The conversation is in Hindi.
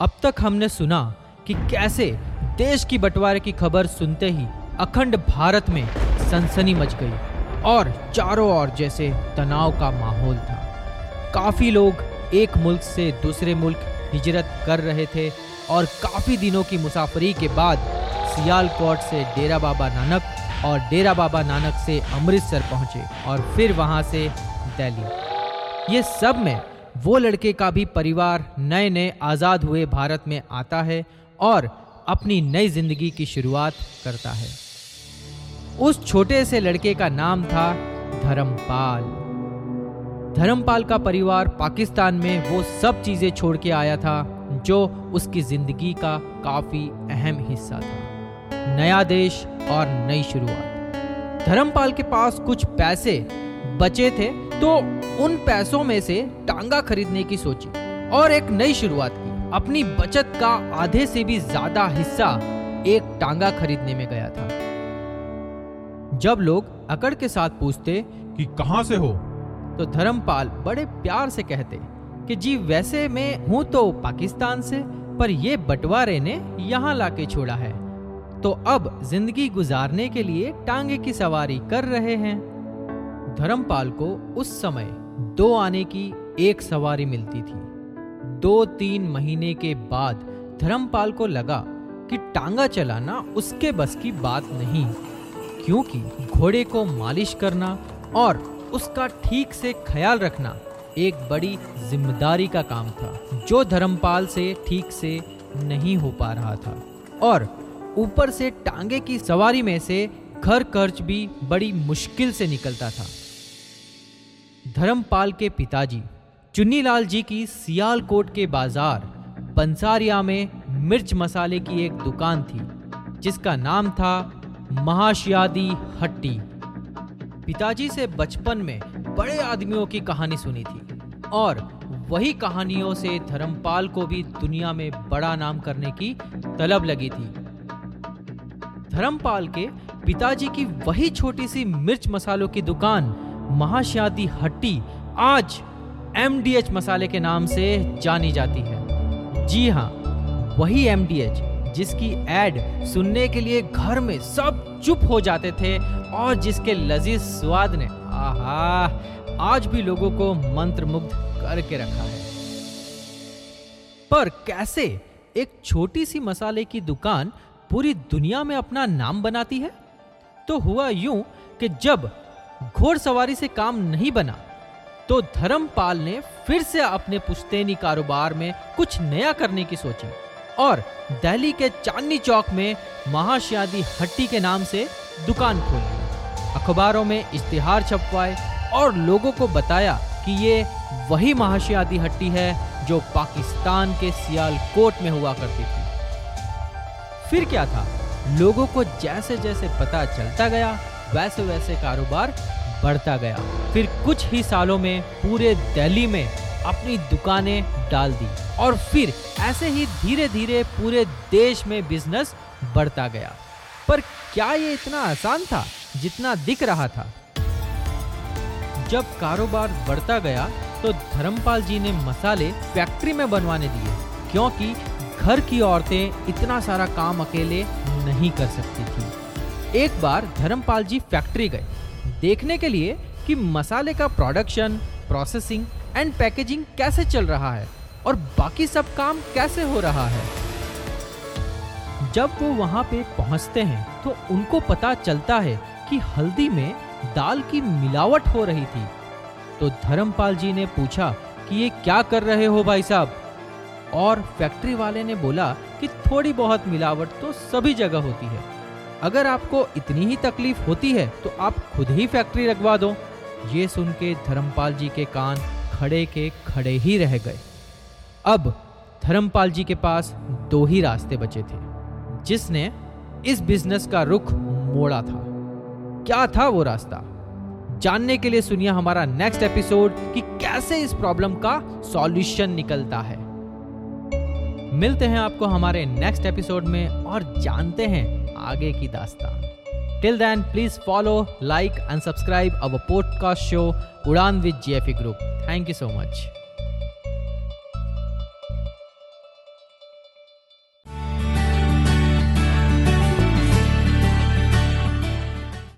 अब तक हमने सुना कि कैसे देश की बंटवारे की खबर सुनते ही अखंड भारत में सनसनी मच गई और चारों ओर जैसे तनाव का माहौल था। काफ़ी लोग एक मुल्क से दूसरे मुल्क हिजरत कर रहे थे और काफ़ी दिनों की मुसाफरी के बाद सियालकोट से डेरा बाबा नानक और डेरा बाबा नानक से अमृतसर पहुँचे और फिर वहाँ से दिल्ली। ये सब में वो लड़के का भी परिवार नए नए आज़ाद हुए भारत में आता है और अपनी नई ज़िंदगी की शुरुआत करता है। उस छोटे से लड़के का नाम था धर्मपाल। धर्मपाल का परिवार पाकिस्तान में वो सब चीज़ें छोड़ के आया था, जो उसकी ज़िंदगी का काफ़ी अहम हिस्सा था। नया देश और नई शुरुआत। धर्मपाल के पास कुछ पैसे बचे थे तो उन पैसों में से टांगा खरीदने की सोची और एक नई शुरुआत की। अपनी बचत का आधे से भी ज़्यादा हिस्सा एक टांगा खरीदने में गया था। जब लोग अकड़ के साथ पूछते कि कहाँ से हो तो धर्मपाल बड़े प्यार से कहते कि जी वैसे मैं हूँ तो पाकिस्तान से, पर ये बंटवारे ने यहाँ लाके छोड़ा है। तो अब ज़िंदगी गुजारने के लिए टांगे की सवारी कर रहे हैं। धर्मपाल को उस समय दो आने की एक सवारी मिलती थी। दो तीन महीने के बाद धर्मपाल को लगा कि टांगा चलाना उसके बस की बात नहीं, क्योंकि घोड़े को मालिश करना और उसका ठीक से ख्याल रखना एक बड़ी ज़िम्मेदारी का काम था, जो धर्मपाल से ठीक से नहीं हो पा रहा था। और ऊपर से टांगे की सवारी में से घर खर्च भी बड़ी मुश्किल से निकलता था। धर्मपाल के पिताजी, चुन्नीलाल जी की सियालकोट के बाज़ार, पंसारिया में मिर्च मसाले की एक दुकान थी, जिसका नाम था महाशियादी हट्टी। पिताजी से बचपन में बड़े आदमियों की कहानी सुनी थी, और वही कहानियों से धर्मपाल को भी दुनिया में बड़ा नाम करने की तलब लगी थी। धर्मपाल के पिताजी की वही छोटी सी मिर्च मसालों की दुकान महाशादी हट्टी आज एमडीएच मसाले के नाम से जानी जाती है। जी हाँ वही एमडीएच जिसकी एड सुनने के लिए घर में सब चुप हो जाते थे और जिसके लजीज स्वाद ने, आहा, आज भी लोगों को मंत्रमुग्ध करके रखा है। पर कैसे एक छोटी सी मसाले की दुकान पूरी दुनिया में अपना नाम बनाती है? तो हुआ यूँ कि जब घोड़सवारी से काम नहीं बना तो धर्मपाल ने फिर से अपने पुश्तैनी कारोबार में कुछ नया करने की सोची और दिल्ली के चांदनी चौक में महाशियादी हट्टी के नाम से दुकान खोली। अखबारों में इश्तिहार छपवाए और लोगों को बताया कि ये वही महाशियादी हट्टी है जो पाकिस्तान के सियालकोट में हुआ करती थी। फिर क्या था? लोगों को जैसे जैसे पता चलता गया वैसे वैसे कारोबार बढ़ता गया। फिर कुछ ही सालों में पूरे दिल्ली में अपनी दुकानें डाल दी और फिर ऐसे ही धीरे धीरे पूरे देश में बिज़नेस बढ़ता गया। पर क्या ये इतना आसान था जितना दिख रहा था? जब कारोबार बढ़ता गया तो धर्मपाल जी ने मसाले फैक्ट्री में बनवाने दिए, क्योंकि घर की औरतें इतना सारा काम अकेले नहीं कर सकती थी। एक बार धर्मपाल जी फैक्ट्री गए। देखने के लिए कि मसाले का प्रोडक्शन प्रोसेसिंग एंड पैकेजिंग कैसे चल रहा है और बाकी सब काम कैसे हो रहा है। जब वो वहाँ पे पहुँचते हैं तो उनको पता चलता है कि हल्दी में दाल की मिलावट हो रही थी। तो धर्मपाल जी ने पूछा कि ये क्या कर रहे हो भाई साहब? और फैक्ट्री वाले ने बोला कि थोड़ी बहुत मिलावट तो सभी जगह होती है। अगर आपको इतनी ही तकलीफ़ होती है तो आप खुद ही फैक्ट्री लगवा दो। ये सुन के धर्मपाल जी के कान खड़े के खड़े ही रह गए। अब धर्मपाल जी के पास दो ही रास्ते बचे थे, जिसने इस बिज़नेस का रुख मोड़ा था। क्या था वो रास्ता? जानने के लिए सुनिए हमारा नेक्स्ट एपिसोड कि कैसे इस प्रॉब्लम का सॉल्यूशन निकलता है। मिलते हैं आपको हमारे नेक्स्ट एपिसोड में और जानते हैं आगे की दास्तान। Till then please follow like and subscribe our podcast show Udaan with JFE group thank you so much